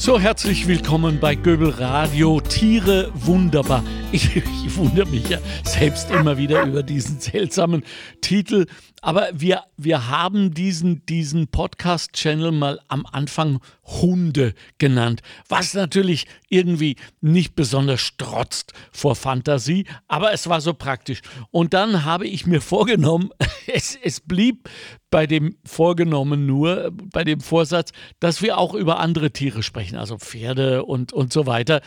So, herzlich willkommen bei Göbel Radio. Tiere wunderbar. Ich, ich, wundere mich ja selbst immer wieder über diesen seltsamen Titel. Aber wir, wir haben diesen, diesen Podcast-Channel mal am Anfang Hunde genannt, was natürlich irgendwie nicht besonders strotzt vor Fantasie, aber es war so praktisch. Und dann habe ich mir vorgenommen, es, es blieb bei dem Vorgenommen nur, bei dem Vorsatz, dass wir auch über andere Tiere sprechen, also Pferde und, und so weiter.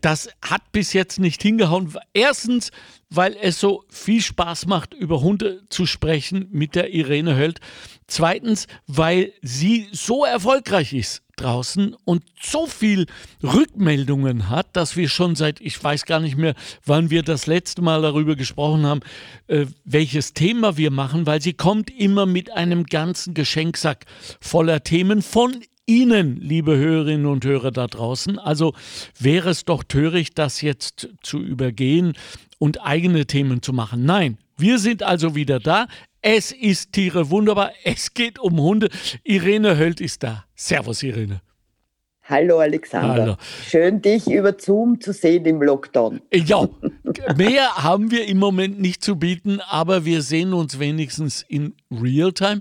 Das hat bis jetzt nicht hingehauen. Erstens, weil es so viel Spaß macht, über Hunde zu sprechen mit der Irene Höld. Zweitens, weil sie so erfolgreich ist draußen und so viel Rückmeldungen hat, dass wir schon seit, ich weiß gar nicht mehr, wann wir das letzte Mal darüber gesprochen haben, äh, welches Thema wir machen, weil sie kommt immer mit einem ganzen Geschenksack voller Themen von Ihnen, liebe Hörerinnen und Hörer da draußen. Also wäre es doch töricht, das jetzt zu übergehen und eigene Themen zu machen. Nein, wir sind also wieder da. Es ist Tiere wunderbar. Es geht um Hunde. Irene Höld ist da. Servus, Irene. Hallo Alexander. Hallo. Schön, dich über Zoom zu sehen im Lockdown. Ja, mehr haben wir im Moment nicht zu bieten, aber wir sehen uns wenigstens in Realtime.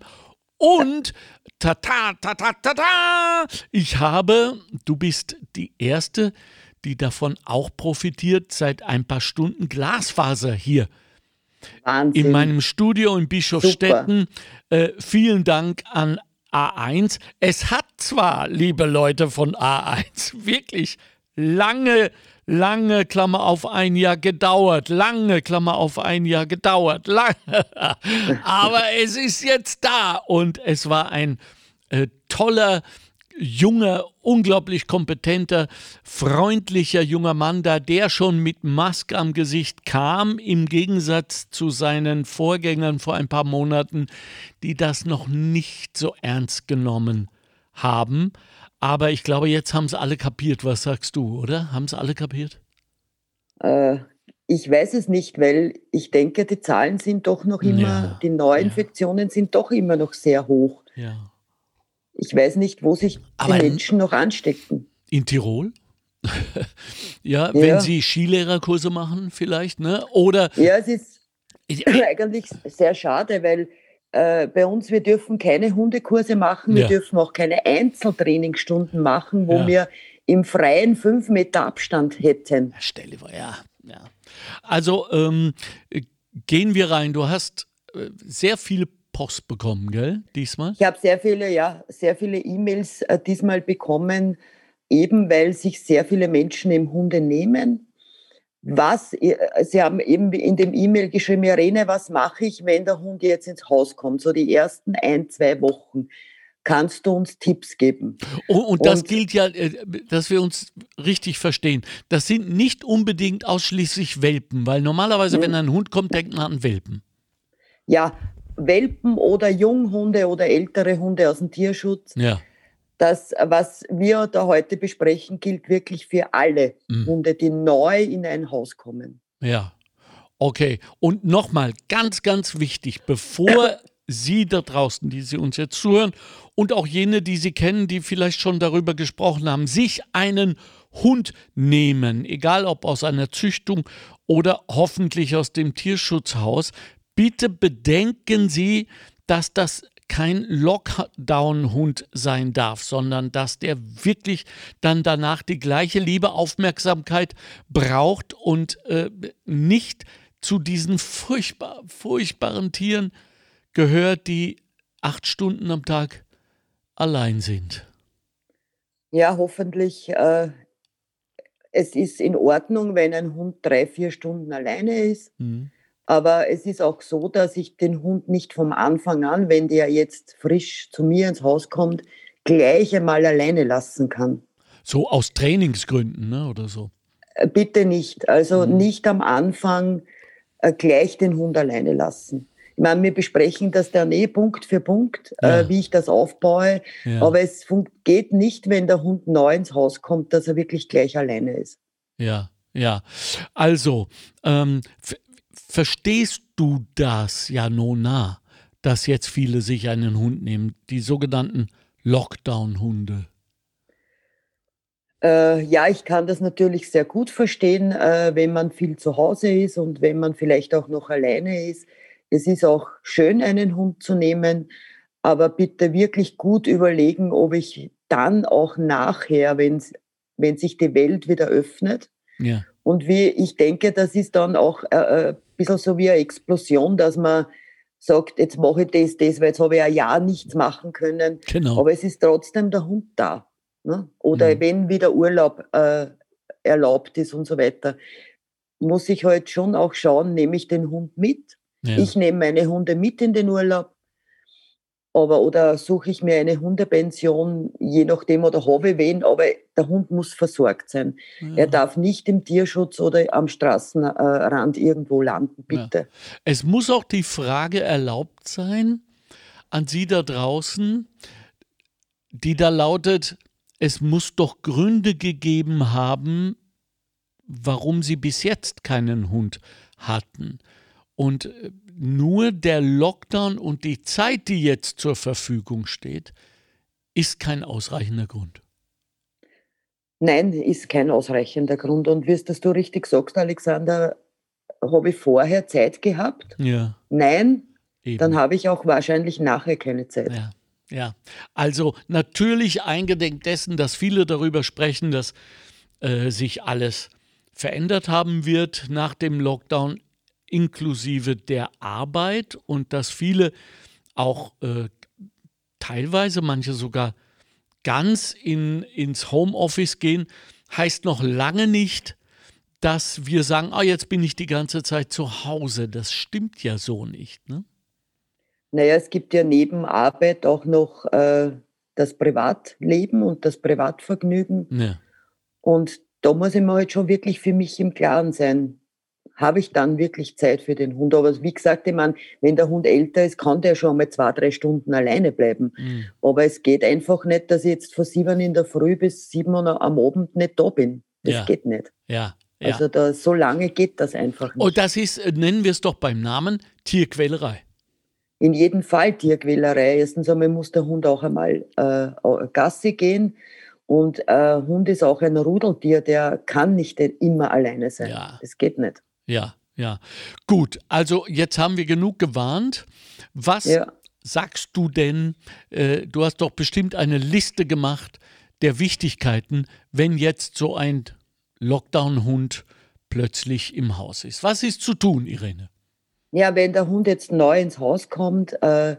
Und ta ta ta ta ta ta, ich habe, du bist die erste, die davon auch profitiert, seit ein paar Stunden Glasfaser hier Wahnsinn. in meinem Studio in Bischofstetten. Äh, vielen Dank an A1. Es hat zwar, liebe Leute von A1, wirklich lange, lange, Klammer auf ein Jahr gedauert, lange, Klammer auf ein Jahr gedauert, lange. Aber es ist jetzt da und es war ein äh, toller, junger, unglaublich kompetenter, freundlicher junger Mann da, der schon mit Maske am Gesicht kam, im Gegensatz zu seinen Vorgängern vor ein paar Monaten, die das noch nicht so ernst genommen haben. Aber ich glaube, jetzt haben es alle kapiert. Was sagst du, oder? Haben es alle kapiert? Äh, ich weiß es nicht, weil ich denke, die Zahlen sind doch noch immer, ja, die Neuinfektionen ja. sind doch immer noch sehr hoch. Ja. Ich weiß nicht, wo sich Aber die Menschen noch anstecken. In Tirol? ja, ja, wenn Sie Skilehrerkurse machen vielleicht, ne? Oder ja, es ist eigentlich sehr schade, weil äh, bei uns, wir dürfen keine Hundekurse machen, wir ja. dürfen auch keine Einzeltrainingsstunden machen, wo ja. wir im Freien fünf Meter Abstand hätten. Stelle vor, ja. ja. Also ähm, gehen wir rein. Du hast äh, sehr viele Post bekommen, gell, diesmal? Ich habe sehr viele, ja, sehr viele E-Mails äh, diesmal bekommen, eben weil sich sehr viele Menschen im Hunde nehmen. Was, äh, Sie haben eben in dem E-Mail geschrieben, Irene, was mache ich, wenn der Hund jetzt ins Haus kommt? So die ersten ein, zwei Wochen. Kannst du uns Tipps geben? Oh, und das und, gilt ja, äh, dass wir uns richtig verstehen. Das sind nicht unbedingt ausschließlich Welpen, weil normalerweise, wenn ein Hund kommt, denkt man an Welpen. Ja, Welpen oder Junghunde oder ältere Hunde aus dem Tierschutz. Ja. Das, was wir da heute besprechen, gilt wirklich für alle mhm. Hunde, die neu in ein Haus kommen. Ja. Okay. Und nochmal, ganz, ganz wichtig, bevor Sie da draußen, die Sie uns jetzt zuhören und auch jene, die Sie kennen, die vielleicht schon darüber gesprochen haben, sich einen Hund nehmen, egal ob aus einer Züchtung oder hoffentlich aus dem Tierschutzhaus, bitte bedenken Sie, dass das kein Lockdown-Hund sein darf, sondern dass der wirklich dann danach die gleiche Liebe, Aufmerksamkeit braucht und äh, nicht zu diesen furchtbar, furchtbaren Tieren gehört, die acht Stunden am Tag allein sind. Ja, hoffentlich. Äh, es ist in Ordnung, wenn ein Hund drei, vier Stunden alleine ist. Mhm. Aber es ist auch so, dass ich den Hund nicht vom Anfang an, wenn der jetzt frisch zu mir ins Haus kommt, gleich einmal alleine lassen kann. So aus Trainingsgründen, ne, oder so? Äh, bitte nicht. Also mhm. nicht am Anfang äh, gleich den Hund alleine lassen. Ich meine, wir besprechen das dann eh Punkt für Punkt, äh, ja. äh, wie ich das aufbaue. Ja. Aber es geht nicht, wenn der Hund neu ins Haus kommt, dass er wirklich gleich alleine ist. Ja, ja. Also, ähm, verstehst du das, Janona, dass jetzt viele sich einen Hund nehmen, die sogenannten Lockdown-Hunde? Äh, ja, ich kann das natürlich sehr gut verstehen, äh, wenn man viel zu Hause ist und wenn man vielleicht auch noch alleine ist. Es ist auch schön, einen Hund zu nehmen, aber bitte wirklich gut überlegen, ob ich dann auch nachher, wenn, wenn sich die Welt wieder öffnet, ja. und wie ich denke, das ist dann auch äh, äh, bisschen so wie eine Explosion, dass man sagt, jetzt mache ich das, das, weil jetzt habe ich ein Jahr nichts machen können. Genau. Aber es ist trotzdem der Hund da. Ne? Oder mhm. wenn wieder Urlaub äh, erlaubt ist und so weiter, muss ich halt schon auch schauen, nehme ich den Hund mit. Ja. Ich nehme meine Hunde mit in den Urlaub. Aber, oder suche ich mir eine Hundepension, je nachdem, oder habe wen, aber der Hund muss versorgt sein. Ja. Er darf nicht im Tierschutz oder am Straßenrand irgendwo landen, bitte. Ja. Es muss auch die Frage erlaubt sein an Sie da draußen, die da lautet, es muss doch Gründe gegeben haben, warum Sie bis jetzt keinen Hund hatten. Und äh, nur der Lockdown und die Zeit, die jetzt zur Verfügung steht, ist kein ausreichender Grund. Nein, ist kein ausreichender Grund. Und wie es du richtig sagst, Alexander, habe ich vorher Zeit gehabt? Ja. Nein, Eben. dann habe ich auch wahrscheinlich nachher keine Zeit. Ja. Ja, also natürlich eingedenk dessen, dass viele darüber sprechen, dass äh, sich alles verändert haben wird nach dem Lockdown, inklusive der Arbeit und dass viele auch äh, teilweise, manche sogar ganz in, ins Homeoffice gehen, heißt noch lange nicht, dass wir sagen, ah, jetzt bin ich die ganze Zeit zu Hause. Das stimmt ja so nicht. Ne? Naja, es gibt ja neben Arbeit auch noch äh, das Privatleben und das Privatvergnügen. Ja. Und da muss ich mir halt schon wirklich für mich im Klaren sein, habe ich dann wirklich Zeit für den Hund. Aber wie gesagt, ich meine, wenn der Hund älter ist, kann der schon mal zwei, drei Stunden alleine bleiben. Mhm. Aber es geht einfach nicht, dass ich jetzt von sieben in der Früh bis sieben Uhr am Abend nicht da bin. Das ja. geht nicht. Ja. ja. Also da, so lange geht das einfach nicht. Und das ist, nennen wir es doch beim Namen, Tierquälerei in jedem Fall Tierquälerei. Erstens einmal muss der Hund auch einmal äh, Gassi gehen. Und äh, Hund ist auch ein Rudeltier, der kann nicht immer alleine sein. Ja. Das geht nicht. Ja, ja. Gut, also jetzt haben wir genug gewarnt. Was ja. sagst du denn? Äh, du hast doch bestimmt eine Liste gemacht der Wichtigkeiten, wenn jetzt so ein Lockdown-Hund plötzlich im Haus ist. Was ist zu tun, Irene? Ja, wenn der Hund jetzt neu ins Haus kommt, äh,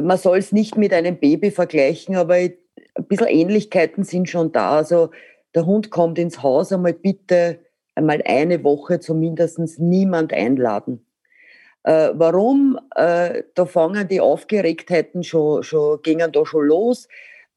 man soll es nicht mit einem Baby vergleichen, aber ein bisschen Ähnlichkeiten sind schon da. Also der Hund kommt ins Haus, einmal bitte einmal eine Woche zumindest niemand einladen. Äh, warum? Äh, da fangen die Aufgeregtheiten schon, schon, gingen da schon los.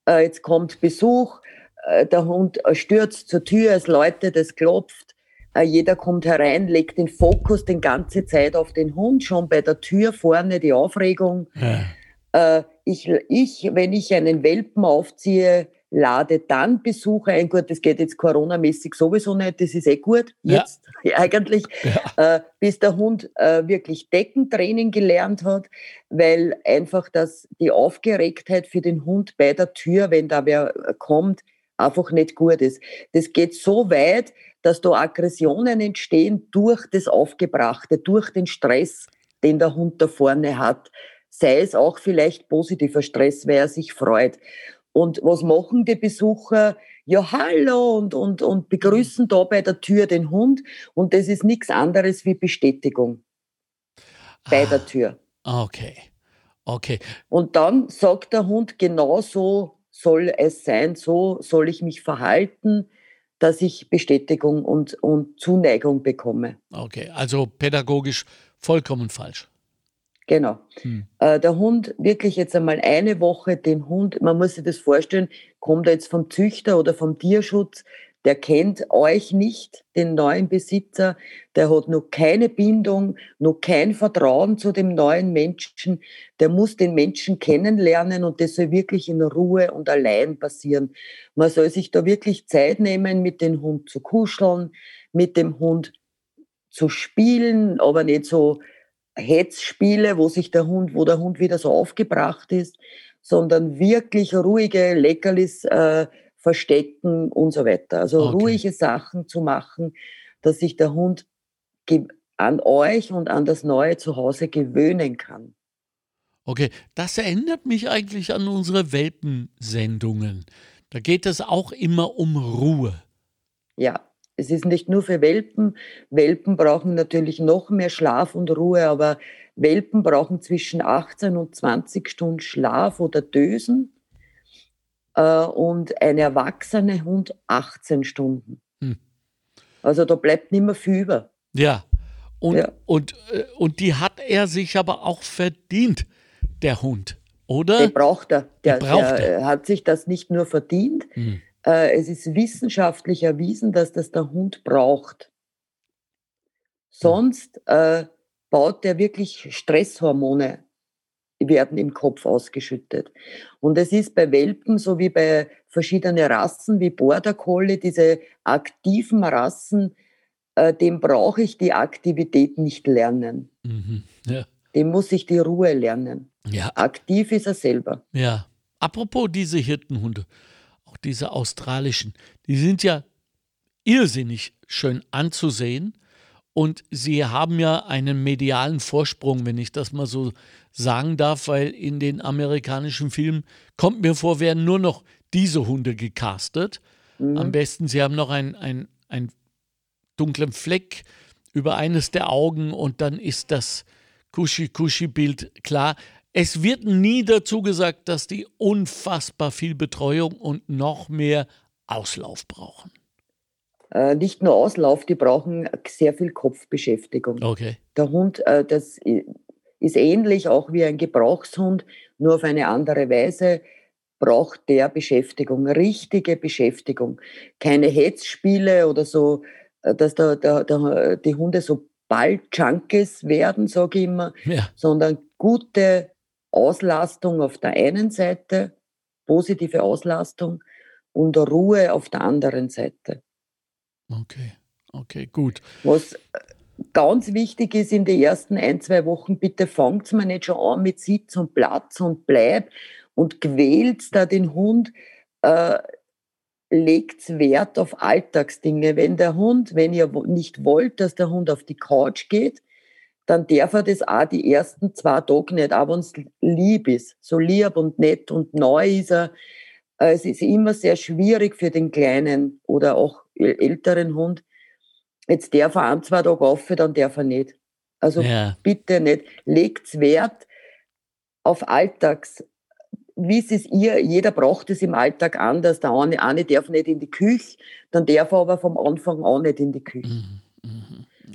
Äh, jetzt kommt Besuch, äh, der Hund stürzt zur Tür, es läutet, es klopft. Äh, jeder kommt herein, legt den Fokus die ganze Zeit auf den Hund, schon bei der Tür vorne die Aufregung. Ja. Äh, ich, ich, wenn ich einen Welpen aufziehe, lade dann Besucher ein. Gut, das geht jetzt Corona-mäßig sowieso nicht, das ist eh gut, jetzt ja. eigentlich, ja. Äh, bis der Hund äh, wirklich Deckentraining gelernt hat, weil einfach das, die Aufgeregtheit für den Hund bei der Tür, wenn da wer kommt, einfach nicht gut ist. Das geht so weit, dass da Aggressionen entstehen durch das Aufgebrachte, durch den Stress, den der Hund da vorne hat. Sei es auch vielleicht positiver Stress, weil er sich freut. Und was machen die Besucher? Ja, hallo und, und, und begrüßen da bei der Tür den Hund. Und das ist nichts anderes wie Bestätigung bei der Tür. Okay. Okay. Und dann sagt der Hund, genau so soll es sein, so soll ich mich verhalten, dass ich Bestätigung und, und Zuneigung bekomme. Okay, also pädagogisch vollkommen falsch. Genau. Hm. Äh, der Hund wirklich jetzt einmal eine Woche den Hund, man muss sich das vorstellen, kommt er jetzt vom Züchter oder vom Tierschutz, der kennt euch nicht, den neuen Besitzer, der hat noch keine Bindung, noch kein Vertrauen zu dem neuen Menschen, der muss den Menschen kennenlernen und das soll wirklich in Ruhe und allein passieren. Man soll sich da wirklich Zeit nehmen, mit dem Hund zu kuscheln, mit dem Hund zu spielen, aber nicht so Hetzspiele, wo sich der Hund, wo der Hund wieder so aufgebracht ist, sondern wirklich ruhige Leckerlis äh, verstecken und so weiter. Also Okay. ruhige Sachen zu machen, dass sich der Hund an euch und an das neue Zuhause gewöhnen kann. Okay, das erinnert mich eigentlich an unsere Welpensendungen. Da geht es auch immer um Ruhe. Ja, es ist nicht nur für Welpen. Welpen brauchen natürlich noch mehr Schlaf und Ruhe, aber Welpen brauchen zwischen 18 und 20 Stunden Schlaf oder Dösen äh, und ein erwachsener Hund 18 Stunden. Hm. Also da bleibt nicht mehr viel über. Ja. Und, Ja. Und, äh, und die hat er sich aber auch verdient, der Hund, Den oder? braucht er. Der, braucht äh, hat sich das nicht nur verdient, Hm. Äh, es ist wissenschaftlich erwiesen, dass das der Hund braucht. Sonst äh, baut der wirklich Stresshormone, werden im Kopf ausgeschüttet. Und es ist bei Welpen so wie bei verschiedenen Rassen, wie Border Collie, diese aktiven Rassen, äh, dem brauche ich die Aktivität nicht lernen. Mhm. Ja. Dem muss ich die Ruhe lernen. ja, Aktiv ist er selber. ja. Apropos diese Hirtenhunde, auch diese australischen, die sind ja irrsinnig schön anzusehen und sie haben ja einen medialen Vorsprung, wenn ich das mal so sagen darf, weil in den amerikanischen Filmen kommt mir vor, werden nur noch diese Hunde gecastet. Am Mhm. besten, sie haben noch einen ein, ein dunklen Fleck über eines der Augen und dann ist das Kuschi-Kuschi-Bild klar. Es wird nie dazu gesagt, dass die unfassbar viel Betreuung und noch mehr Auslauf brauchen. Äh, nicht nur Auslauf, die brauchen sehr viel Kopfbeschäftigung. Okay. Der Hund, äh, das ist ähnlich auch wie ein Gebrauchshund, nur auf eine andere Weise braucht der Beschäftigung, richtige Beschäftigung. Keine Hetzspiele oder so, äh, dass da, da, da, die Hunde so Ball-Junkies werden, sage ich immer, Ja, sondern gute Auslastung auf der einen Seite, positive Auslastung und Ruhe auf der anderen Seite. okay. Okay, gut. Was äh, ganz wichtig ist in den ersten ein, zwei Wochen, bitte fangt mal nicht schon an mit Sitz und Platz und bleib und quält da den Hund, äh, legt Wert auf Alltagsdinge. Wenn der Hund, wenn ihr nicht wollt, dass der Hund auf die Couch geht, dann darf er das auch die ersten zwei Tage nicht, auch wenn es lieb ist. So lieb und nett und neu ist er. Äh, Es ist immer sehr schwierig für den kleinen oder auch äl- älteren Hund. Jetzt darf er ein, zwei Tage auf, dann darf er nicht. Also Ja, bitte nicht. Legt Wert auf Alltags. Wie ist es ihr? Jeder braucht es im Alltag anders. Der eine, eine darf nicht in die Küche, dann darf er aber vom Anfang an nicht in die Küche. mhm.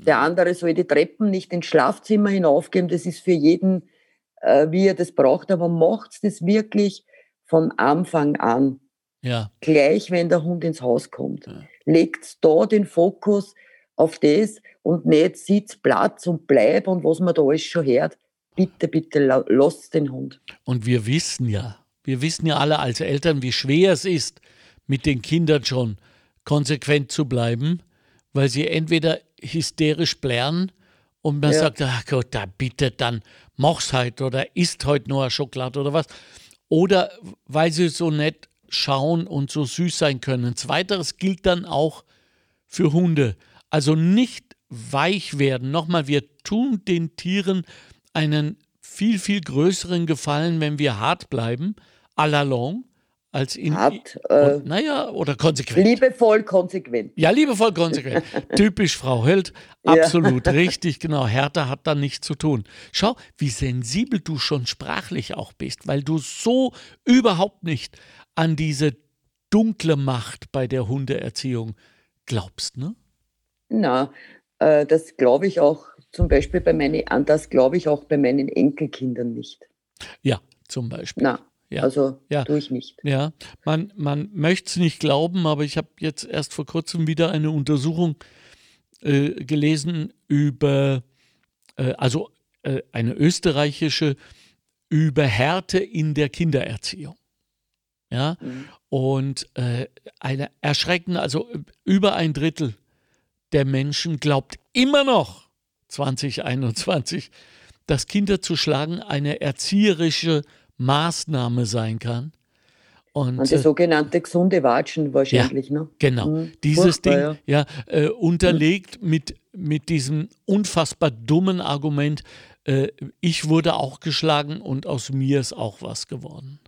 Der andere soll die Treppen nicht ins Schlafzimmer hinaufgeben. Das ist für jeden, äh, wie er das braucht. Aber macht das wirklich von Anfang an. ja, Gleich, wenn der Hund ins Haus kommt. Ja. Legt da den Fokus auf das und nicht Sitz, Platz und Bleib und was man da alles schon hört. Bitte, bitte, la- lasst den Hund. Und wir wissen ja, wir wissen ja alle als Eltern, wie schwer es ist, mit den Kindern schon konsequent zu bleiben, weil sie entweder hysterisch blären und man Ja. sagt, ach Gott, da bitte, dann mach's halt oder isst heute nur eine Schokolade oder was. Oder weil sie so nett schauen und so süß sein können. Zweiteres gilt dann auch für Hunde. Also nicht weich werden. Nochmal, wir tun den Tieren einen viel, viel größeren Gefallen, wenn wir hart bleiben, à la longue, als in. Hart, äh, und, naja, oder konsequent. liebevoll, konsequent. Ja, liebevoll konsequent. Typisch Frau Held. Ja. Absolut richtig, genau. Härter hat da nichts zu tun. Schau, wie sensibel du schon sprachlich auch bist, weil du so überhaupt nicht an diese dunkle Macht bei der Hundeerziehung glaubst, ne? Na, äh, das glaube ich auch zum Beispiel bei meinen, an das glaube ich auch bei meinen Enkelkindern nicht. Ja, zum Beispiel. Na, Ja. also Ja. tue ich nicht. Ja, man, man möchte es nicht glauben, aber ich habe jetzt erst vor kurzem wieder eine Untersuchung äh, gelesen über, äh, also äh, eine österreichische, über Härte in der Kindererziehung. Ja, Mhm. und äh, eine erschreckende, also äh, über ein Drittel der Menschen glaubt immer noch 2021, dass Kinder zu schlagen eine erzieherische Maßnahme sein kann. Und, und die äh, sogenannte gesunde Watschen wahrscheinlich, ja, ne? Genau. Mhm. Dieses Furchtbar, Ding, ja, ja äh, unterlegt mhm. mit, mit diesem unfassbar dummen Argument, äh, ich wurde auch geschlagen und aus mir ist auch was geworden.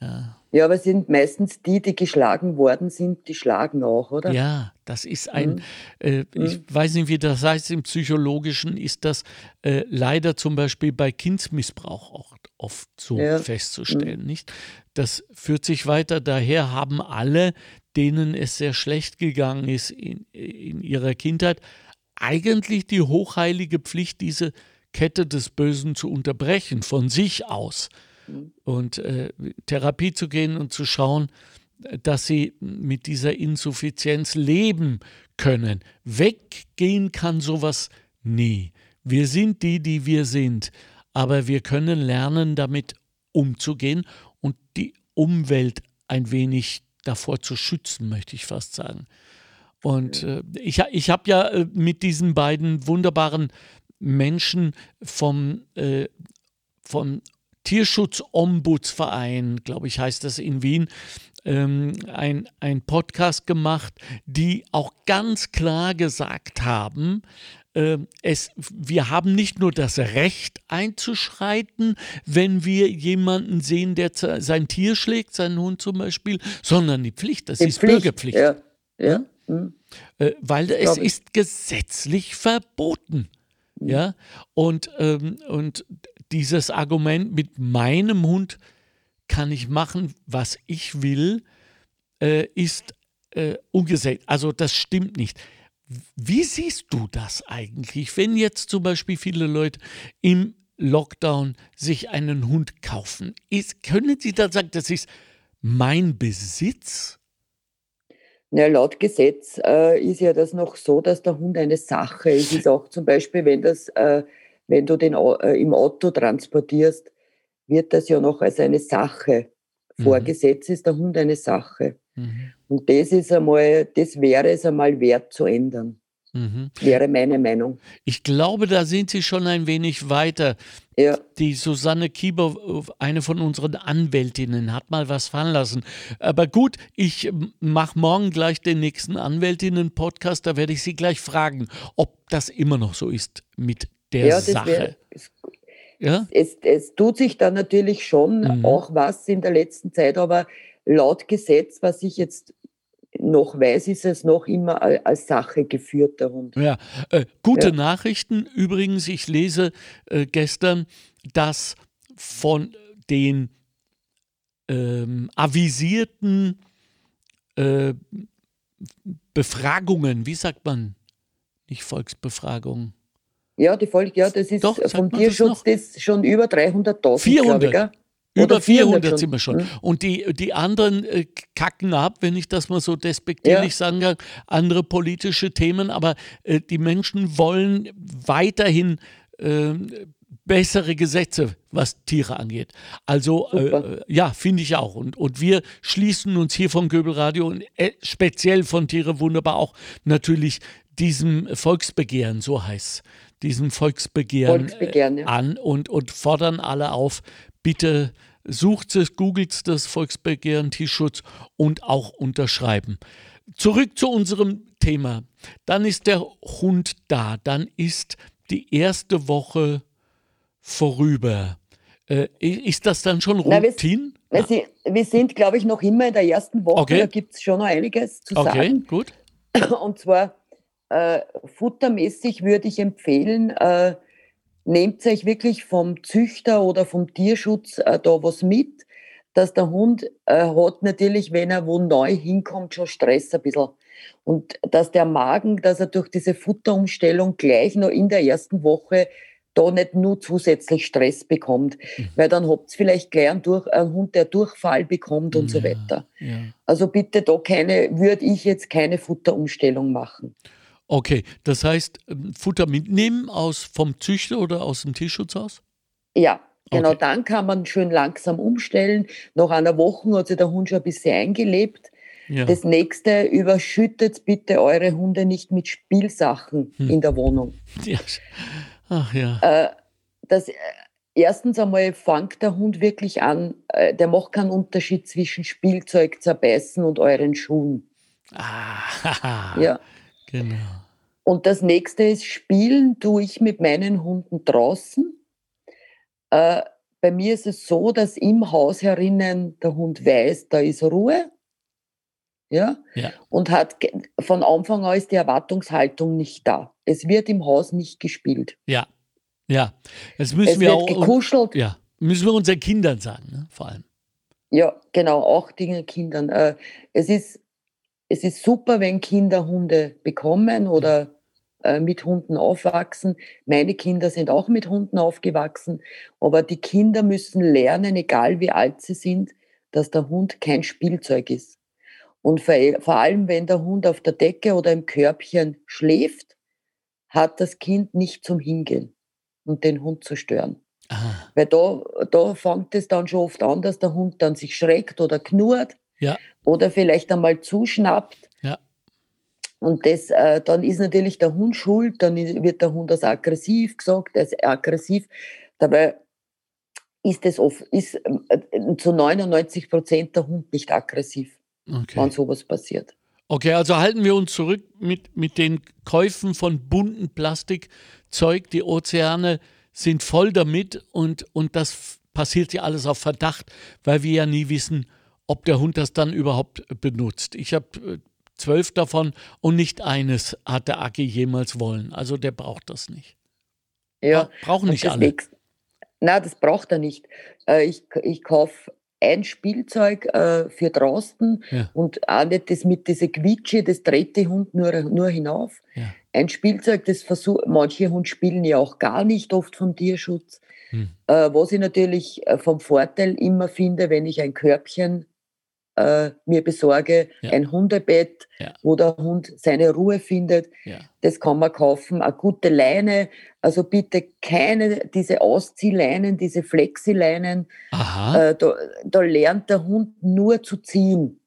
Ja. ja, aber sind meistens die, die geschlagen worden sind, die schlagen auch, oder? Ja, das ist ein, mhm. äh, ich mhm. weiß nicht, wie das heißt, im Psychologischen ist das äh, leider zum Beispiel bei Kindsmissbrauch auch oft so ja. festzustellen, mhm. nicht? Das führt sich weiter. Daher haben alle, denen es sehr schlecht gegangen ist in, in ihrer Kindheit, eigentlich die hochheilige Pflicht, diese Kette des Bösen zu unterbrechen, von sich aus. Mhm. Und äh, Therapie zu gehen und zu schauen, dass sie mit dieser Insuffizienz leben können. Weggehen kann sowas nie. Wir sind die, die wir sind, aber wir können lernen, damit umzugehen und die Umwelt ein wenig davor zu schützen, möchte ich fast sagen. Und äh, ich, ich habe ja äh, mit diesen beiden wunderbaren Menschen vom, äh, vom Tierschutzombudsverein, glaube ich, heißt das in Wien, ähm, ein, ein Podcast gemacht, die auch ganz klar gesagt haben, äh, es, wir haben nicht nur das Recht einzuschreiten, wenn wir jemanden sehen, der sein Tier schlägt, seinen Hund zum Beispiel, sondern die Pflicht, das die ist Pflicht, Bürgerpflicht. Ja. ja. Äh, weil es ist gesetzlich verboten. Mhm. Ja, und, ähm, und dieses Argument mit meinem Hund kann ich machen, was ich will, äh, ist äh, umgesetzt. Also das stimmt nicht. Wie siehst du das eigentlich, wenn jetzt zum Beispiel viele Leute im Lockdown sich einen Hund kaufen? Ist, können Sie da sagen, das ist mein Besitz? Na, laut Gesetz äh, ist ja das noch so, dass der Hund eine Sache ist. ist auch zum Beispiel, wenn, das, äh, wenn du den äh, im Auto transportierst, wird das ja noch als eine Sache. Mhm. Vor Gesetz ist der Hund eine Sache. Mhm. Und das ist einmal, das wäre es einmal wert zu ändern. Mhm. Wäre meine Meinung. Ich glaube, da sind Sie schon ein wenig weiter. Ja. Die Susanne Kieber, eine von unseren Anwältinnen, hat mal was fallen lassen. Aber gut, ich mache morgen gleich den nächsten Anwältinnen-Podcast. Da werde ich Sie gleich fragen, ob das immer noch so ist mit der ja, Sache. Wär, es, ja? Es, es, tut sich da natürlich schon mhm. auch was in der letzten Zeit, aber laut Gesetz, was ich jetzt noch weiß, ist es noch immer als Sache geführt, der Hund. Ja, äh, gute ja. Nachrichten. Übrigens, ich lese äh, gestern, dass von den ähm, avisierten äh, Befragungen, wie sagt man, nicht Volksbefragungen, ja, die Folge, ja, das ist Doch, vom Tierschutz das, das schon über 300.000. 400. Über 400, 400 sind wir schon. Mhm. Und die, die anderen äh, kacken ab, wenn ich das mal so despektierlich ja. sagen kann, andere politische Themen, aber äh, die Menschen wollen weiterhin äh, bessere Gesetze, was Tiere angeht. Also äh, ja, finde ich auch. Und, und wir schließen uns hier von Göbel Radio und äh, speziell von Tiere wunderbar auch natürlich diesem Volksbegehren, so heißt diesem Volksbegehren, Volksbegehren ja. an und, und fordern alle auf, bitte sucht es, googelt das Volksbegehren Tierschutz und auch unterschreiben. Zurück zu unserem Thema. Dann ist der Hund da, dann ist die erste Woche vorüber. Äh, ist das dann schon Routine? Na, wir, ja. wir, sind, glaube ich, noch immer in der ersten Woche. Okay. Da gibt es schon noch einiges zu okay, sagen. gut. Und zwar äh, futtermäßig würde ich empfehlen, äh, nehmt euch wirklich vom Züchter oder vom Tierschutz äh, da was mit, dass der Hund äh, hat natürlich, wenn er wo neu hinkommt, schon Stress ein bisschen. Und dass der Magen, dass er durch diese Futterumstellung gleich noch in der ersten Woche da nicht nur zusätzlich Stress bekommt, mhm. weil dann habt ihr vielleicht gleich einen, durch, einen, Hund, der Durchfall bekommt und ja, so weiter. Ja. Also bitte da keine, würde ich jetzt keine Futterumstellung machen. Okay, das heißt, ähm, Futter mitnehmen aus vom Züchter oder aus dem Tierschutzhaus? Ja, genau. Okay. Dann kann man schön langsam umstellen. Nach einer Woche hat sich der Hund schon ein bisschen eingelebt. Ja. Das nächste, überschüttet bitte eure Hunde nicht mit Spielsachen hm. in der Wohnung. Ja. Ach ja. Äh, das, äh, erstens einmal fängt der Hund wirklich an, äh, der macht keinen Unterschied zwischen Spielzeug zerbeißen und euren Schuhen. Ah, Ja. Genau. Und das nächste ist, spielen tue ich mit meinen Hunden draußen. Äh, bei mir ist es so, dass im Haus herinnen der Hund weiß, da ist Ruhe. Ja, Ja. und hat von Anfang an ist die Erwartungshaltung nicht da. Es wird im Haus nicht gespielt. Ja. Ja. Das müssen Es wir wird auch. gekuschelt. ja. Müssen wir unseren Kindern sagen, ne? vor allem. Ja, genau, auch den Kindern. Äh, es, ist, es ist super, wenn Kinder Hunde bekommen oder äh, mit Hunden aufwachsen. Meine Kinder sind auch mit Hunden aufgewachsen, aber die Kinder müssen lernen, egal wie alt sie sind, dass der Hund kein Spielzeug ist. Und vor, vor allem, wenn der Hund auf der Decke oder im Körbchen schläft, hat das Kind nicht zum Hingehen und den Hund zu stören. Ah, Weil da, da fängt es dann schon oft an, dass der Hund dann sich schreckt oder knurrt Ja. oder vielleicht einmal zuschnappt. Ja. Und das, äh, dann ist natürlich der Hund schuld, dann wird der Hund als aggressiv gesagt, ist aggressiv. Dabei ist es oft, ist äh, zu 99 Prozent der Hund nicht aggressiv, okay. wenn sowas passiert. Okay, also halten wir uns zurück mit, mit den Käufen von bunten Plastikzeug. Die Ozeane sind voll damit und, und das passiert ja alles auf Verdacht, weil wir ja nie wissen, ob der Hund das dann überhaupt benutzt. Ich habe äh, zwölf davon und nicht eines hat der Aki jemals wollen. Also der braucht das nicht. Ja. Bra- Brauchen nicht alle. nächste- Nein, das braucht er nicht. Äh, Ich, ich kaufe ein Spielzeug äh, für draußen Ja. und auch nicht das mit dieser Quitsche, das dreht die Hund nur, nur hinauf. Ja. Ein Spielzeug, das versucht, manche Hunde spielen ja auch gar nicht oft vom Tierschutz. Hm. Äh, was ich natürlich vom Vorteil immer finde, wenn ich ein Körbchen äh, mir besorge, Ja. ein Hundebett, Ja. wo der Hund seine Ruhe findet, Ja. das kann man kaufen. Eine gute Leine, also bitte keine diese Ausziehleinen, diese Flexileinen. Äh, da, da lernt der Hund nur zu ziehen,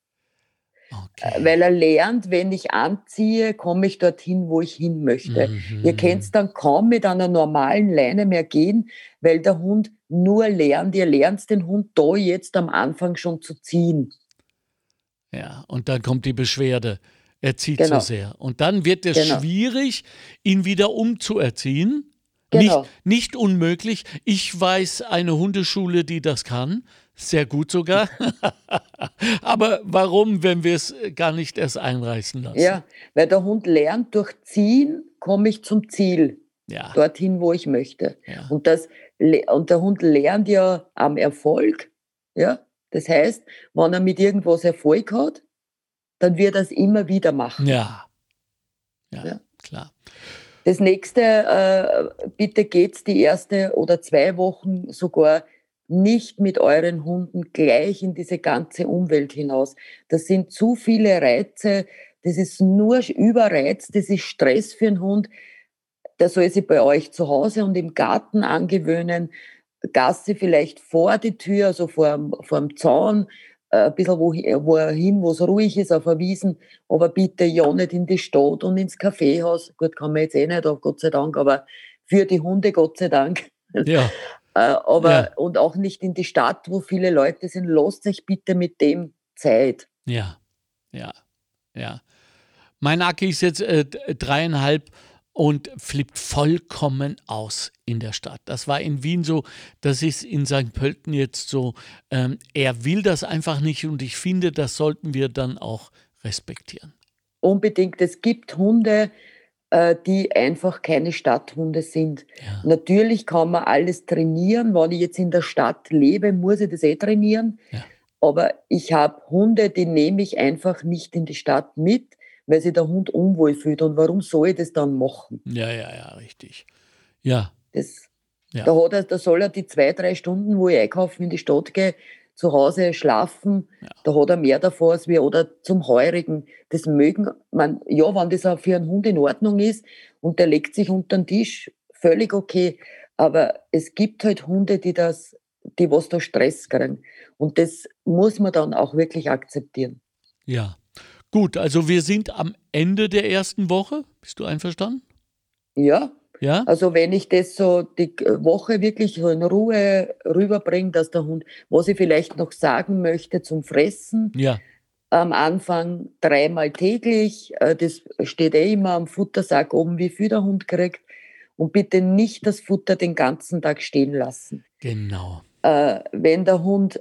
Okay. Äh, weil er lernt, wenn ich anziehe, komme ich dorthin, wo ich hin möchte. Mhm. Ihr könnt dann kaum mit einer normalen Leine mehr gehen, weil der Hund nur lernt, ihr lernt den Hund da jetzt am Anfang schon zu ziehen. Ja, und dann kommt die Beschwerde. Er zieht Genau. zu sehr. Und dann wird es Genau. schwierig, ihn wieder umzuerziehen. Genau. Nicht, nicht unmöglich. Ich weiß eine Hundeschule, die das kann. Sehr gut sogar. Aber warum, wenn wir es gar nicht erst einreißen lassen? Ja, weil der Hund lernt, durch Ziehen komme ich zum Ziel. Ja. dorthin, wo ich möchte. ja. Und, das, und der Hund lernt ja am Erfolg. Ja? Das heißt, wenn er mit irgendwas Erfolg hat, dann wird er es immer wieder machen. Ja. Ja, Ja. klar. Das nächste, äh, bitte geht's die erste oder zwei Wochen sogar nicht mit euren Hunden gleich in diese ganze Umwelt hinaus. Das sind zu viele Reize, das ist nur Überreiz, das ist Stress für den Hund. Der soll sich bei euch zu Hause und im Garten angewöhnen. Gasse vielleicht vor die Tür, also vor, dem- vor dem Zaun, äh, ein bisschen wo, wo er hin, wo es ruhig ist, auf der Wiesen, aber bitte ja nicht in die Stadt und ins Kaffeehaus. Gut, kann man jetzt eh nicht, Gott sei Dank, aber für die Hunde, Gott sei Dank. Ja. Äh, aber, Ja. und auch nicht in die Stadt, wo viele Leute sind. Lasst euch bitte mit dem Zeit. Ja, ja, ja. Mein Aki ist jetzt äh, dreieinhalb und flippt vollkommen aus in der Stadt. Das war in Wien so, das ist in St. Pölten jetzt so. Ähm, er will das einfach nicht und ich finde, das sollten wir dann auch respektieren. Unbedingt. Es gibt Hunde, äh, die einfach keine Stadthunde sind. Ja, Natürlich kann man alles trainieren. Wenn ich jetzt in der Stadt lebe, muss ich das eh trainieren. Ja. Aber ich habe Hunde, die nehme ich einfach nicht in die Stadt mit, weil sich der Hund unwohl fühlt. Und warum soll ich das dann machen? ja, ja, ja richtig. Ja, Das, Ja. da, hat er, da soll er die zwei, drei Stunden, wo ich einkaufen in die Stadt gehe, zu Hause schlafen. Ja. Da hat er mehr davor als wir. Oder zum Heurigen. Das mögen, man, ja, wenn das auch für einen Hund in Ordnung ist und der legt sich unter den Tisch, völlig okay. Aber es gibt halt Hunde, die das, die was da Stress kriegen. Und das muss man dann auch wirklich akzeptieren. ja. Gut, also wir sind am Ende der ersten Woche. Bist du einverstanden? Ja, Ja? Also wenn ich das so die Woche wirklich in Ruhe rüberbringe, dass der Hund, was ich vielleicht noch sagen möchte zum Fressen, Ja. am Anfang dreimal täglich, äh, das steht eh immer am Futtersack oben, wie viel der Hund kriegt. Und bitte nicht das Futter den ganzen Tag stehen lassen. Genau. Äh, wenn der Hund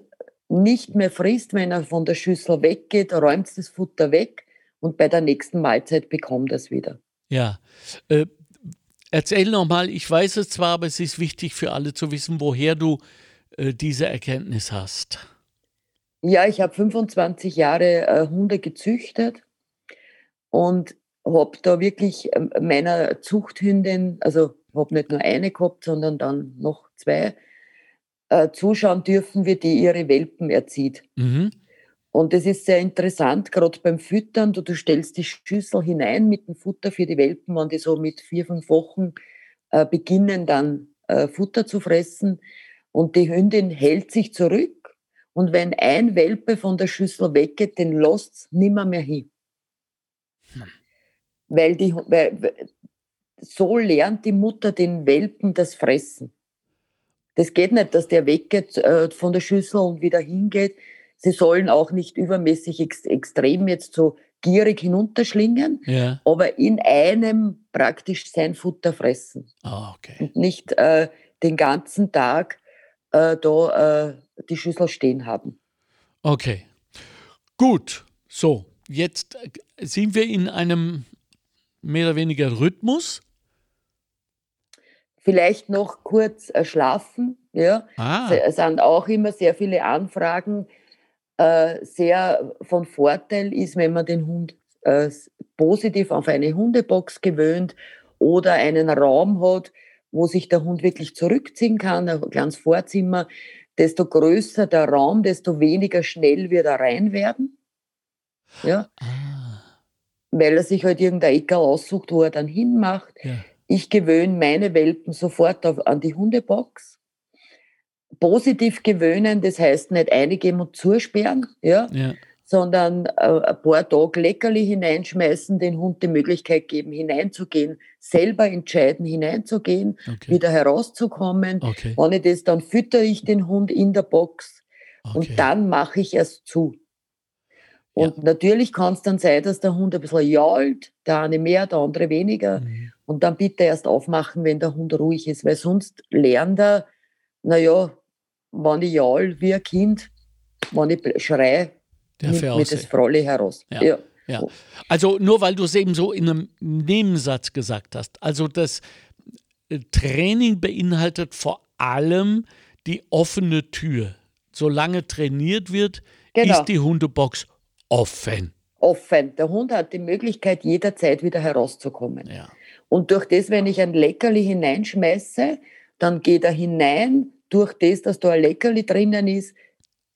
nicht mehr frisst, wenn er von der Schüssel weggeht, räumt das Futter weg und bei der nächsten Mahlzeit bekommt er es wieder. Ja. Äh, erzähl nochmal, ich weiß es zwar, aber es ist wichtig für alle zu wissen, woher du äh, diese Erkenntnis hast. Ja, ich habe 25 Jahre äh, Hunde gezüchtet und habe da wirklich ähm, meiner Zuchthündin, also habe nicht nur eine gehabt, sondern dann noch zwei, äh, zuschauen dürfen, wie die ihre Welpen erzieht. Mhm. Und es ist sehr interessant, gerade beim Füttern, du, du stellst die Schüssel hinein mit dem Futter für die Welpen, wenn die so mit vier, fünf Wochen äh, beginnen, dann äh, Futter zu fressen. Und die Hündin hält sich zurück. Und wenn ein Welpe von der Schüssel weggeht, den lässt es nimmer mehr hin. Weil die, weil- so lernt die Mutter den Welpen das Fressen. Das geht nicht, dass der weggeht äh, von der Schüssel und wieder hingeht. Sie sollen auch nicht übermäßig ex extrem jetzt so gierig hinunterschlingen, Ja. aber in einem praktisch sein Futter fressen Ah, okay. und nicht äh, den ganzen Tag äh, da äh, die Schüssel stehen haben. Okay. Gut. So, jetzt äh, sind wir in einem mehr oder weniger Rhythmus. Vielleicht noch kurz äh, schlafen. Ja. Ah, Es sind auch immer sehr viele Anfragen. Äh, sehr von Vorteil ist, wenn man den Hund äh, positiv auf eine Hundebox gewöhnt oder einen Raum hat, wo sich der Hund wirklich zurückziehen kann, ein kleines Vorzimmer. Desto größer der Raum, desto weniger schnell wird er rein werden. Ja, ah, weil er sich halt irgendein Eckerl aussucht, wo er dann hinmacht. ja. Ich gewöhne meine Welpen sofort auf, an die Hundebox. Positiv gewöhnen, das heißt nicht eingeben und zusperren, ja, Ja. sondern äh, ein paar Tage Leckerli hineinschmeißen, den Hund die Möglichkeit geben, hineinzugehen, selber entscheiden, hineinzugehen, Okay. wieder herauszukommen. Okay. Wenn ich das, dann füttere ich den Hund in der Box Okay. und dann mache ich erst zu. Und natürlich kann es dann sein, dass der Hund ein bisschen jault, der eine mehr, der andere weniger. Mhm. Und dann bitte erst aufmachen, wenn der Hund ruhig ist, weil sonst lernt er, naja, wenn ich jaul wie ein Kind, wenn ich schrei, Der nimmt mir das Frolle heraus. Ja. Ja. Ja. Also nur weil du es eben so in einem Nebensatz gesagt hast. Also das äh, Training beinhaltet vor allem die offene Tür. Solange trainiert wird, Genau. ist die Hundebox offen. Offen. Der Hund hat die Möglichkeit, jederzeit wieder herauszukommen. Ja. Und durch das, wenn ich ein Leckerli hineinschmeiße, dann geht er hinein. Durch das, dass da ein Leckerli drinnen ist,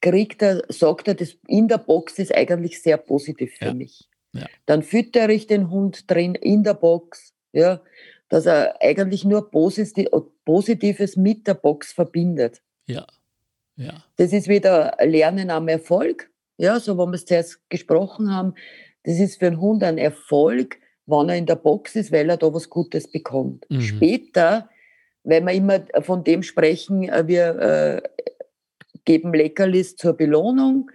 kriegt er, sagt er, das in der Box ist eigentlich sehr positiv für Ja. mich. Ja. Dann füttere ich den Hund drin in der Box, ja, dass er eigentlich nur Posit- Positives mit der Box verbindet. Ja. Ja. Das ist wieder Lernen am Erfolg. Ja, so wie wir es zuerst gesprochen haben. Das ist für einen Hund ein Erfolg, wenn er in der Box ist, weil er da was Gutes bekommt. Mhm. Später, wenn wir immer von dem sprechen, äh, wir äh, geben Leckerlis zur Belohnung.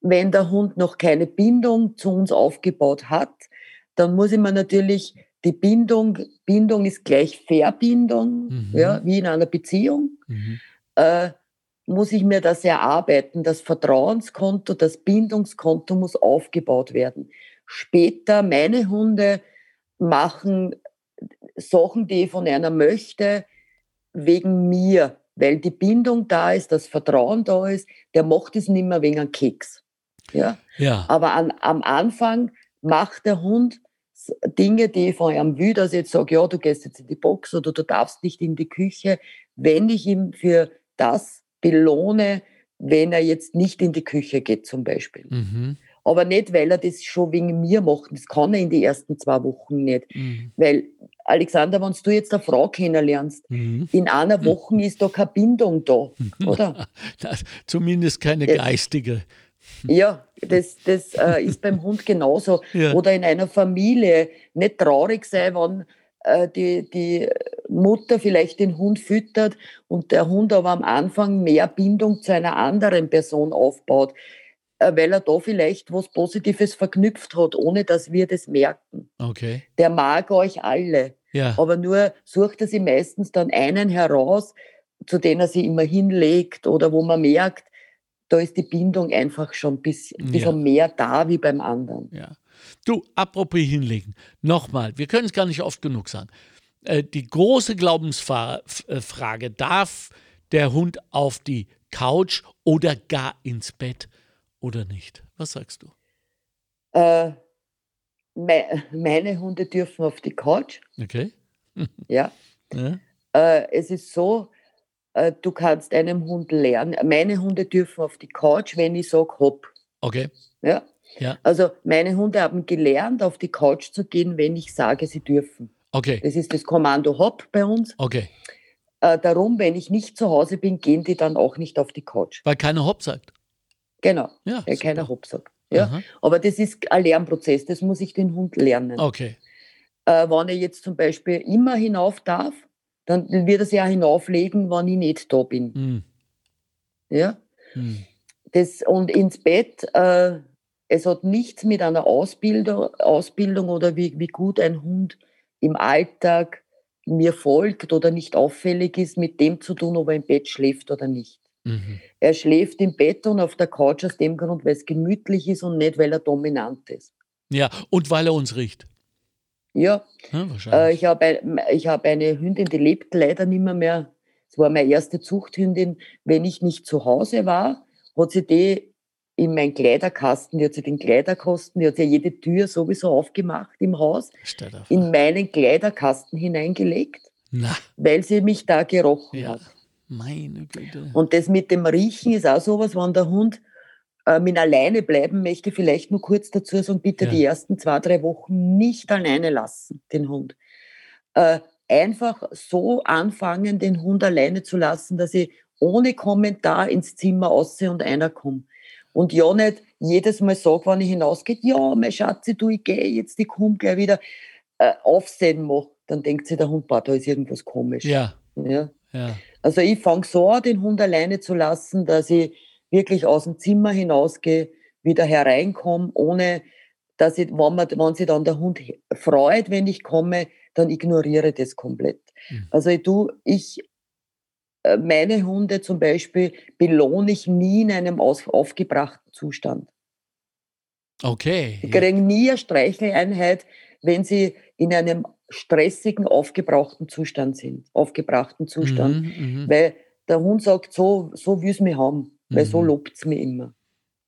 Wenn der Hund noch keine Bindung zu uns aufgebaut hat, dann muss ich mir natürlich die Bindung, Bindung ist gleich Verbindung, Mhm. ja, wie in einer Beziehung Mhm. äh, muss ich mir das erarbeiten. Das Vertrauenskonto, das Bindungskonto muss aufgebaut werden. Später, meine Hunde machen Sachen, die ich von einer möchte, wegen mir, weil die Bindung da ist, das Vertrauen da ist. Der macht es nicht mehr wegen einem Keks. Ja? Ja. Aber an, am Anfang macht der Hund Dinge, die ich von ihm will, dass ich jetzt sage, ja, du gehst jetzt in die Box oder du darfst nicht in die Küche, wenn ich ihm für das belohne, wenn er jetzt nicht in die Küche geht zum Beispiel. Mhm. Aber nicht, weil er das schon wegen mir macht. Das kann er in die ersten zwei Wochen nicht. Mhm. Weil, Alexander, wenn du jetzt eine Frau kennenlernst, Mhm. in einer Woche ist da keine Bindung da, oder? Na, Zumindest keine Ja. geistige. Ja, das, das äh, ist beim Hund genauso. Ja. Oder in einer Familie nicht traurig sein, wenn die, die Mutter vielleicht den Hund füttert und der Hund aber am Anfang mehr Bindung zu einer anderen Person aufbaut, äh, weil er da vielleicht was Positives verknüpft hat, ohne dass wir das merken. Okay. Der mag euch alle, Ja. aber nur sucht er sich meistens dann einen heraus, zu dem er sich immer hinlegt oder wo man merkt, da ist die Bindung einfach schon ein bisschen, Ja. bisschen mehr da wie beim anderen. Ja. Du, apropos hinlegen. Nochmal, wir können es gar nicht oft genug sagen. Äh, die große Glaubensfrage, darf der Hund auf die Couch oder gar ins Bett oder nicht? Was sagst du? Äh, me meine Hunde dürfen auf die Couch, Okay. ja. Ja. Äh, es ist so, äh, du kannst einem Hund lernen, meine Hunde dürfen auf die Couch, wenn ich sage, hopp. Okay. Ja? Ja. Also meine Hunde haben gelernt, auf die Couch zu gehen, wenn ich sage, sie dürfen. Okay. Das ist das Kommando Hopp bei uns. Okay. Äh, darum, wenn ich nicht zu Hause bin, gehen die dann auch nicht auf die Couch. Weil keiner Hopp sagt. Genau, Ja. weil super. keiner Hopp sagt. Ja? Aha. Aber das ist ein Lernprozess, das muss ich den Hund lernen. Okay. Äh, wenn er jetzt zum Beispiel immer hinauf darf, dann wird er sich auch hinauflegen, wenn ich nicht da bin. Hm. Ja? Hm. Das, und ins Bett, äh, es hat nichts mit einer Ausbildung, Ausbildung oder wie, wie gut ein Hund im Alltag mir folgt oder nicht auffällig ist, mit dem zu tun, ob er im Bett schläft oder nicht. Mhm. Er schläft im Bett und auf der Couch aus dem Grund, weil es gemütlich ist und nicht, weil er dominant ist. Ja, und weil er uns riecht. Ja, Ja, äh, wahrscheinlich. ich habe ein, ich hab eine Hündin, die lebt leider nicht mehr mehr. Es war meine erste Zuchthündin. Wenn ich nicht zu Hause war, hat sie die in meinen Kleiderkasten, die hat sie den Kleiderkasten, die hat sie jede Tür sowieso aufgemacht im Haus, in meinen Kleiderkasten hineingelegt, Na, weil sie mich da gerochen ja. hat. Meine Güte. Und das mit dem Riechen ist auch sowas, wenn der Hund äh, mit alleine bleiben möchte, vielleicht nur kurz dazu sagen, bitte Ja. die ersten zwei, drei Wochen nicht alleine lassen, den Hund. Äh, einfach so anfangen, den Hund alleine zu lassen, dass ich ohne Kommentar ins Zimmer aussehe und einer kommt. Und ja nicht jedes Mal sage, wenn ich hinausgehe, ja, mein Schatzi, du, ich gehe jetzt, ich komme gleich wieder, äh, Aufsehen mache. Dann denkt sich der Hund, boah, da ist irgendwas komisch. Ja, Ja. ja. Also ich fange so an, den Hund alleine zu lassen, dass ich wirklich aus dem Zimmer hinausgehe, wieder hereinkomme, ohne dass ich, wenn, man, wenn sich dann der Hund freut, wenn ich komme, dann ignoriere ich das komplett. Mhm. Also ich, tu, ich meine Hunde zum Beispiel belohne ich nie in einem aufgebrachten Zustand. Okay. Die kriegen nie eine Streicheleinheit, wenn sie in einem stressigen, aufgebrauchten Zustand sind. Aufgebrachten Zustand. Mhm, mhm. Weil der Hund sagt, so, so will es mich haben. Weil so Mhm. lobt es mich immer.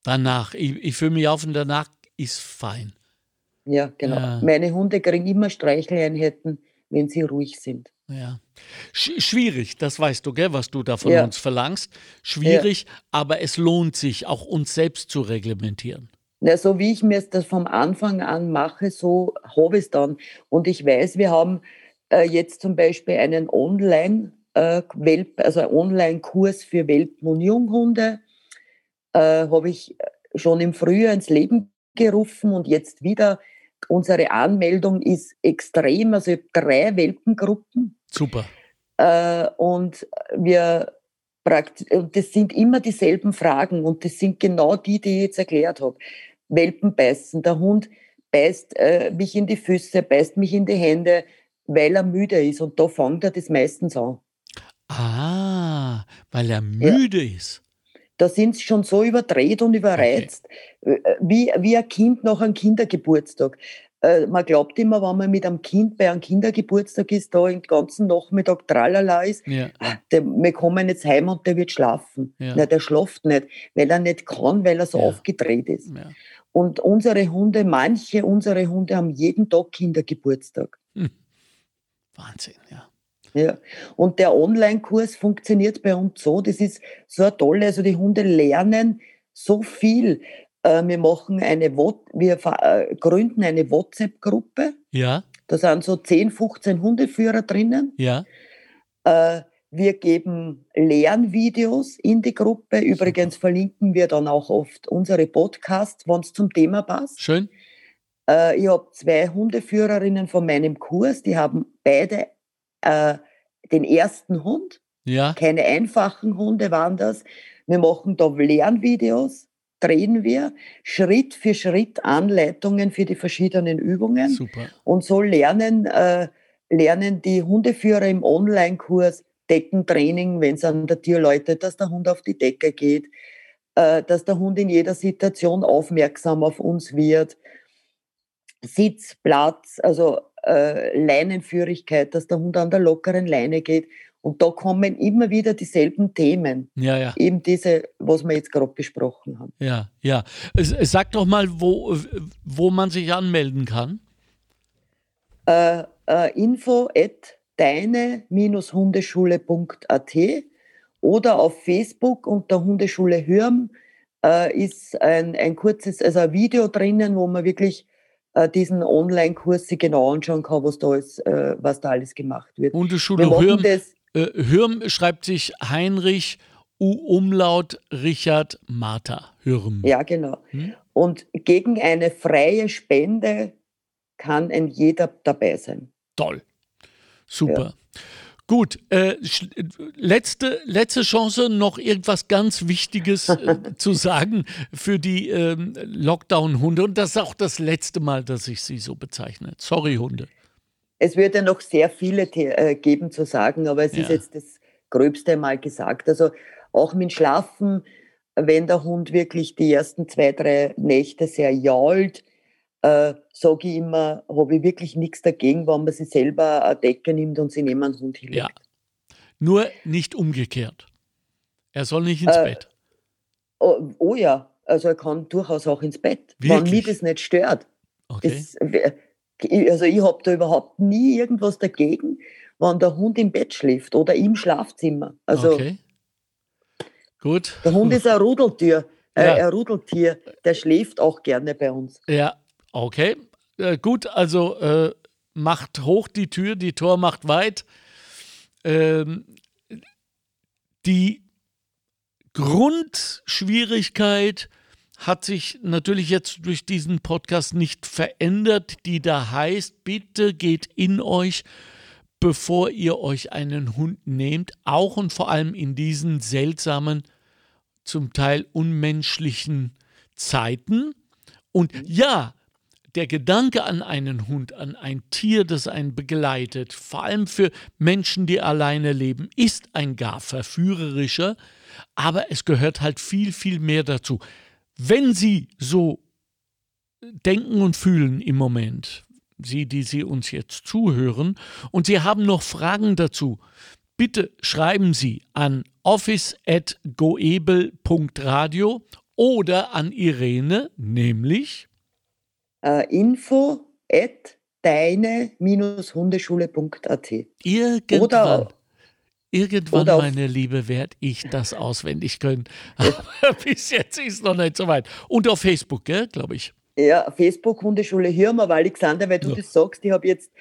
Danach. Ich, ich fühle mich auf und danach ist fein. Ja, genau. Ja. Meine Hunde kriegen immer Streicheleinheiten, wenn sie ruhig sind. Ja. Sch schwierig, das weißt du, gell, was du da von Ja. uns verlangst. Schwierig, aber es lohnt sich, auch uns selbst zu reglementieren. Na, so wie ich mir das vom Anfang an mache, so habe ich es dann. Und ich weiß, wir haben äh, jetzt zum Beispiel einen Online- äh, Welp, also einen Online-Kurs für Welpen und Junghunde, äh, habe ich schon im Frühjahr ins Leben gerufen und jetzt wieder. Unsere Anmeldung ist extrem, also ich habe drei Welpengruppen Super. äh, und wir und das sind immer dieselben Fragen und das sind genau die, die ich jetzt erklärt habe. Welpen beißen, der Hund beißt äh, mich in die Füße, beißt mich in die Hände, weil er müde ist und da fängt er das meistens an. Ah, weil er müde ist. Da sind sie schon so überdreht und überreizt, äh, wie, wie ein Kind nach einem Kindergeburtstag. Äh, man glaubt immer, wenn man mit einem Kind bei einem Kindergeburtstag ist, da den ganzen Nachmittag tralala ist, Ja. ah, der, wir kommen jetzt heim und der wird schlafen. Ja. Na, der schlaft nicht, weil er nicht kann, weil er so Ja. aufgedreht ist. ja. Und unsere Hunde, manche unserer Hunde haben jeden Tag Kindergeburtstag. Wahnsinn, ja. Ja. Und der Online-Kurs funktioniert bei uns so, das ist so tolle, also die Hunde lernen so viel. Äh, Wir machen eine, wir äh, gründen eine WhatsApp-Gruppe. Ja, Da sind so 10, 15 Hundeführer drinnen. ja. Äh, Wir geben Lernvideos in die Gruppe. Übrigens verlinken wir dann auch oft unsere Podcasts, wenn es zum Thema passt. Schön. Ich habe zwei Hundeführerinnen von meinem Kurs, die haben beide äh, den ersten Hund. Ja. Keine einfachen Hunde waren das. Wir machen da Lernvideos, drehen wir Schritt für Schritt Anleitungen für die verschiedenen Übungen. Super. Und so lernen, äh, lernen die Hundeführer im Online-Kurs Deckentraining, wenn es an der Tür läutet, dass der Hund auf die Decke geht, äh, dass der Hund in jeder Situation aufmerksam auf uns wird. Sitz, Platz, also äh, Leinenführigkeit, dass der Hund an der lockeren Leine geht. Und da kommen immer wieder dieselben Themen. Ja, ja. Eben diese, was wir jetzt gerade besprochen haben. Ja, ja. Sag doch mal, wo, wo man sich anmelden kann. Äh, äh, info at deine-hundeschule.at oder auf Facebook unter Hundeschule Hürm äh, ist ein, ein kurzes, also ein Video drinnen, wo man wirklich äh, diesen Online-Kurs sich genau anschauen kann, was da, ist, äh, was da alles gemacht wird. Hundeschule Hürm, das, äh, Hürm schreibt sich Heinrich U Umlaut Richard Martha Hürm. Ja, genau. Hm? Und gegen eine freie Spende kann ein jeder dabei sein. Toll. Super. Ja. Gut, äh, letzte, letzte Chance, noch irgendwas ganz Wichtiges äh, zu sagen für die ähm, Lockdown-Hunde. Und das ist auch das letzte Mal, dass ich sie so bezeichne. Sorry, Hunde. Es würde noch sehr viele äh, geben zu sagen, aber es ja. ist jetzt das Gröbste mal gesagt. Also auch mit Schlafen, wenn der Hund wirklich die ersten zwei, drei Nächte sehr jault, äh, sage ich immer, habe ich wirklich nichts dagegen, wenn man sich selber eine Decke nimmt und sie neben einen Hund hinlegt. Ja. Nur nicht umgekehrt. Er soll nicht ins äh, Bett. Oh, oh, ja, also er kann durchaus auch ins Bett, wirklich? wenn mich das nicht stört. Okay. Das, also ich habe da überhaupt nie irgendwas dagegen, wenn der Hund im Bett schläft oder im Schlafzimmer. Also okay. Gut. Der Hund ist ein Rudeltier, äh, ja. ein Rudeltier, der schläft auch gerne bei uns. Ja, Okay, äh, gut, also äh, macht hoch die Tür, die Tor macht weit. Ähm, die Grundschwierigkeit hat sich natürlich jetzt durch diesen Podcast nicht verändert, die da heißt, bitte geht in euch, bevor ihr euch einen Hund nehmt, auch und vor allem in diesen seltsamen, zum Teil unmenschlichen Zeiten. Und ja, der Gedanke an einen Hund, an ein Tier, das einen begleitet, vor allem für Menschen, die alleine leben, ist ein gar verführerischer, aber es gehört halt viel, viel mehr dazu. Wenn Sie so denken und fühlen im Moment, Sie, die Sie uns jetzt zuhören, und Sie haben noch Fragen dazu, bitte schreiben Sie an office.goebel.radio oder an Irene, nämlich äh, info at deine-hundeschule.at. Irgendwann, oder, irgendwann oder meine Liebe, werde ich das auswendig können. Aber bis jetzt ist es noch nicht so weit. Und auf Facebook, glaube ich. Ja, Facebook Hundeschule Hirmer, weil Alexander, weil du ja. das sagst, ich habe jetzt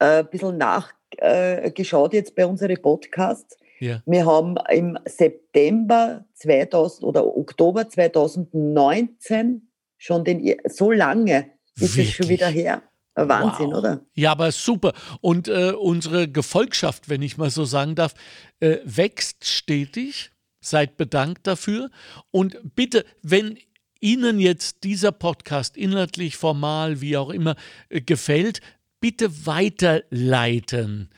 äh, ein bisschen nachgeschaut äh, jetzt bei unseren Podcasts. Ja. Wir haben im September 2000 oder Oktober 2019 schon den, so lange ist Wirklich? es schon wieder her. Wahnsinn, wow. oder? Ja, aber super. Und äh, unsere Gefolgschaft, wenn ich mal so sagen darf, äh, wächst stetig. Seid bedankt dafür. Und bitte, wenn Ihnen jetzt dieser Podcast inhaltlich, formal, wie auch immer, äh, gefällt, bitte weiterleiten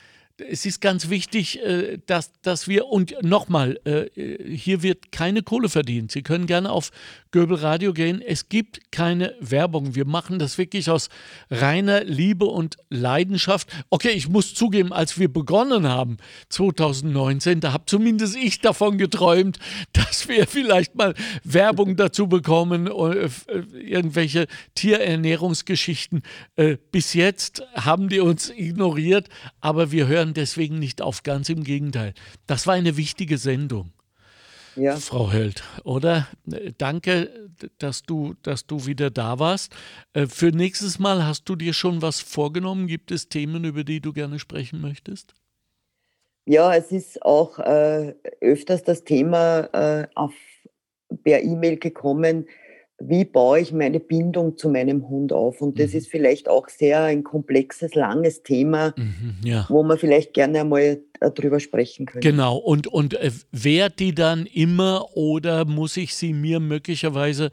es ist ganz wichtig, äh, dass, dass wir, und nochmal, äh, hier wird keine Kohle verdient. Sie können gerne auf Göbel Radio gehen. Es gibt keine Werbung. Wir machen das wirklich aus reiner Liebe und Leidenschaft. Okay, ich muss zugeben, als wir begonnen haben, 2019, da habe zumindest ich davon geträumt, dass wir vielleicht mal Werbung dazu bekommen, äh, irgendwelche Tierernährungsgeschichten. Bis jetzt haben die uns ignoriert, aber wir hören deswegen nicht auf, ganz im Gegenteil. Das war eine wichtige Sendung. Ja. Frau Höld, oder? Danke, dass du, dass du wieder da warst. Äh, für nächstes Mal hast du dir schon was vorgenommen? Gibt es Themen, über die du gerne sprechen möchtest? Ja, es ist auch äh, öfters das Thema äh, auf, per E-Mail gekommen, wie baue ich meine Bindung zu meinem Hund auf? Und das mhm. ist vielleicht auch sehr ein komplexes, langes Thema, mhm, ja. wo man vielleicht gerne einmal äh, drüber sprechen könnte. Genau, und, und äh, wehrt die dann immer oder muss ich sie mir möglicherweise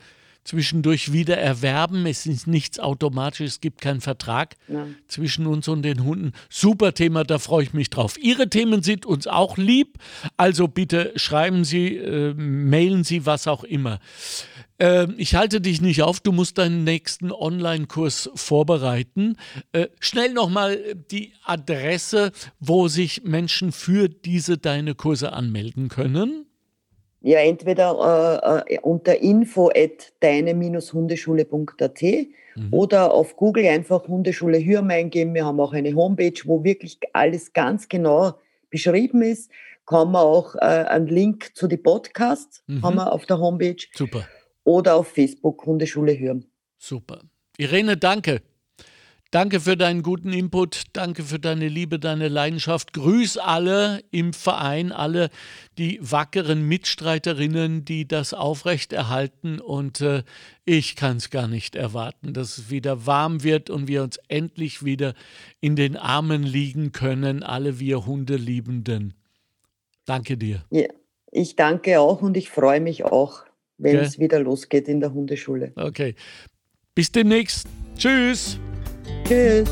zwischendurch wieder erwerben. Es ist nichts automatisch, es gibt keinen Vertrag ja. zwischen uns und den Hunden. Super Thema, da freue ich mich drauf. Ihre Themen sind uns auch lieb, also bitte schreiben Sie, äh, mailen Sie, was auch immer. Äh, ich halte dich nicht auf, du musst deinen nächsten Online-Kurs vorbereiten. Äh, schnell nochmal die Adresse, wo sich Menschen für diese deine Kurse anmelden können. Ja, entweder äh, äh, unter info at deine-hundeschule.at mhm. oder auf Google einfach Hundeschule Hürm eingeben. Wir haben auch eine Homepage, wo wirklich alles ganz genau beschrieben ist. Kann man auch äh, einen Link zu den Podcasts mhm. haben wir auf der Homepage. Super. Oder auf Facebook Hundeschule Hürm. Super. Irene, danke. Danke für deinen guten Input, danke für deine Liebe, deine Leidenschaft. Grüß alle im Verein, alle die wackeren Mitstreiterinnen, die das aufrechterhalten. Und äh, ich kann es gar nicht erwarten, dass es wieder warm wird und wir uns endlich wieder in den Armen liegen können, alle wir Hundeliebenden. Danke dir. Ja, ich danke auch und ich freue mich auch, wenn es wieder losgeht in der Hundeschule. Okay. Bis demnächst. Tschüss. kiss.